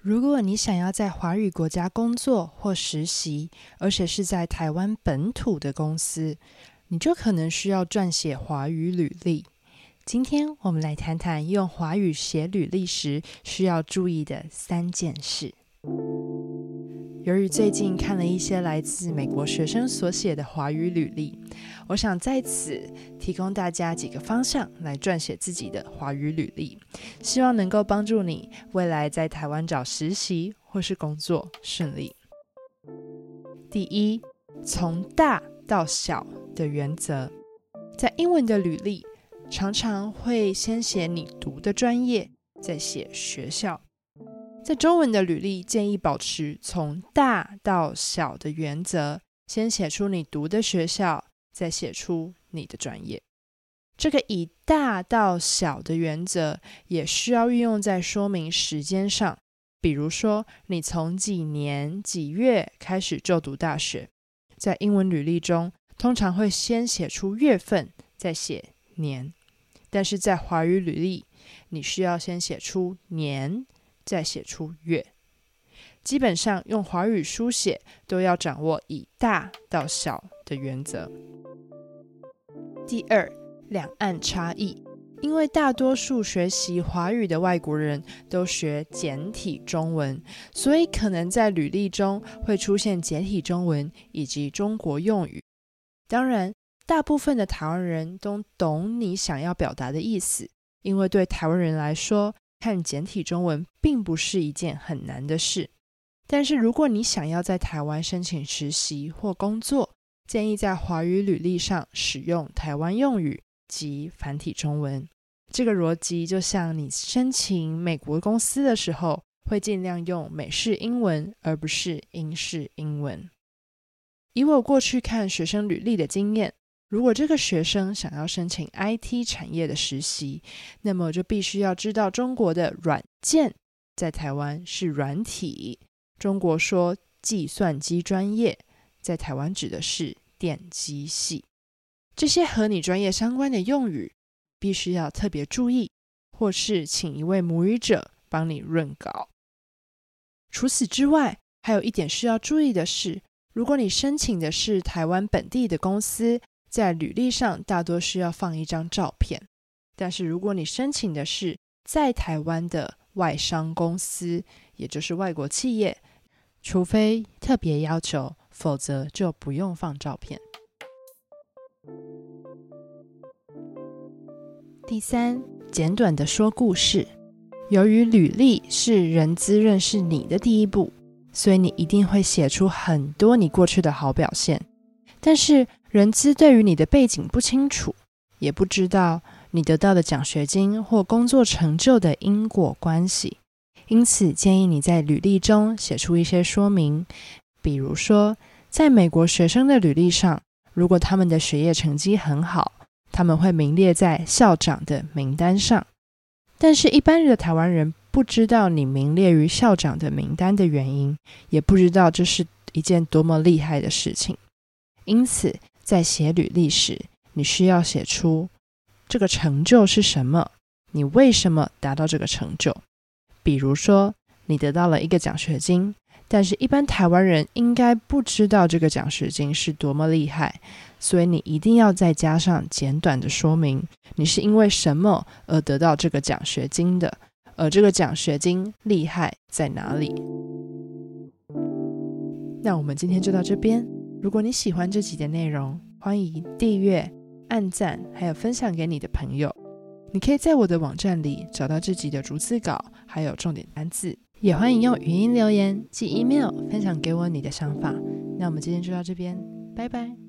如果你想要在华语国家工作或实习，而且是在台湾本土的公司，你就可能需要撰写华语履历。今天我们来谈谈用华语写履历时需要注意的三件事。由于最近看了一些来自美国学生所写的华语履历，我想在此提供大家几个方向来撰写自己的华语履历，希望能够帮助你未来在台湾找实习或是工作顺利。第一，从大到小的原则，在英文的履历常常会先写你读的专业，再写学校。在中文的履历，建议保持从大到小的原则，先写出你读的学校，再写出你的专业。这个以大到小的原则，也需要运用在说明时间上。比如说，你从几年几月开始就读大学，在英文履历中，通常会先写出月份，再写年；但是在华语履历，你需要先写出年。再写出月，基本上用华语书写都要掌握以大到小的原则。第二，两岸差异，因为大多数学习华语的外国人都学简体中文，所以可能在履历中会出现简体中文以及中国用语。当然，大部分的台湾人都懂你想要表达的意思，因为对台湾人来说，看简体中文并不是一件很难的事，但是如果你想要在台湾申请实习或工作，建议在华语履历上使用台湾用语及繁体中文。这个逻辑就像你申请美国公司的时候，会尽量用美式英文而不是英式英文。以我过去看学生履历的经验。如果这个学生想要申请 IT 产业的实习，那么就必须要知道中国的软件在台湾是软体。中国说计算机专业，在台湾指的是电机系。这些和你专业相关的用语，必须要特别注意，或是请一位母语者帮你润稿。除此之外，还有一点需要注意的是，如果你申请的是台湾本地的公司，在履历上大多需要放一张照片，但是如果你申请的是在台湾的外商公司，也就是外国企业，除非特别要求，否则就不用放照片。第三，简短的说故事。由于履历是人资认识你的第一步，所以你一定会写出很多你过去的好表现，但是。人资对于你的背景不清楚，也不知道你得到的奖学金或工作成就的因果关系，因此建议你在履历中写出一些说明。比如说，在美国学生的履历上，如果他们的学业成绩很好，他们会名列在校长的名单上。但是，一般的台湾人不知道你名列于校长的名单的原因，也不知道这是一件多么厉害的事情，因此。在写履历时，你需要写出这个成就是什么，你为什么达到这个成就？比如说，你得到了一个奖学金，但是一般台湾人应该不知道这个奖学金是多么厉害，所以你一定要再加上简短的说明，你是因为什么而得到这个奖学金的，而这个奖学金厉害在哪里？那我们今天就到这边。如果你喜欢这集的内容，欢迎订阅、按赞，还有分享给你的朋友。你可以在我的网站里找到这集的逐字稿，还有重点单字。也欢迎用语音留言、寄 email 分享给我你的想法。那我们今天就到这边，拜拜。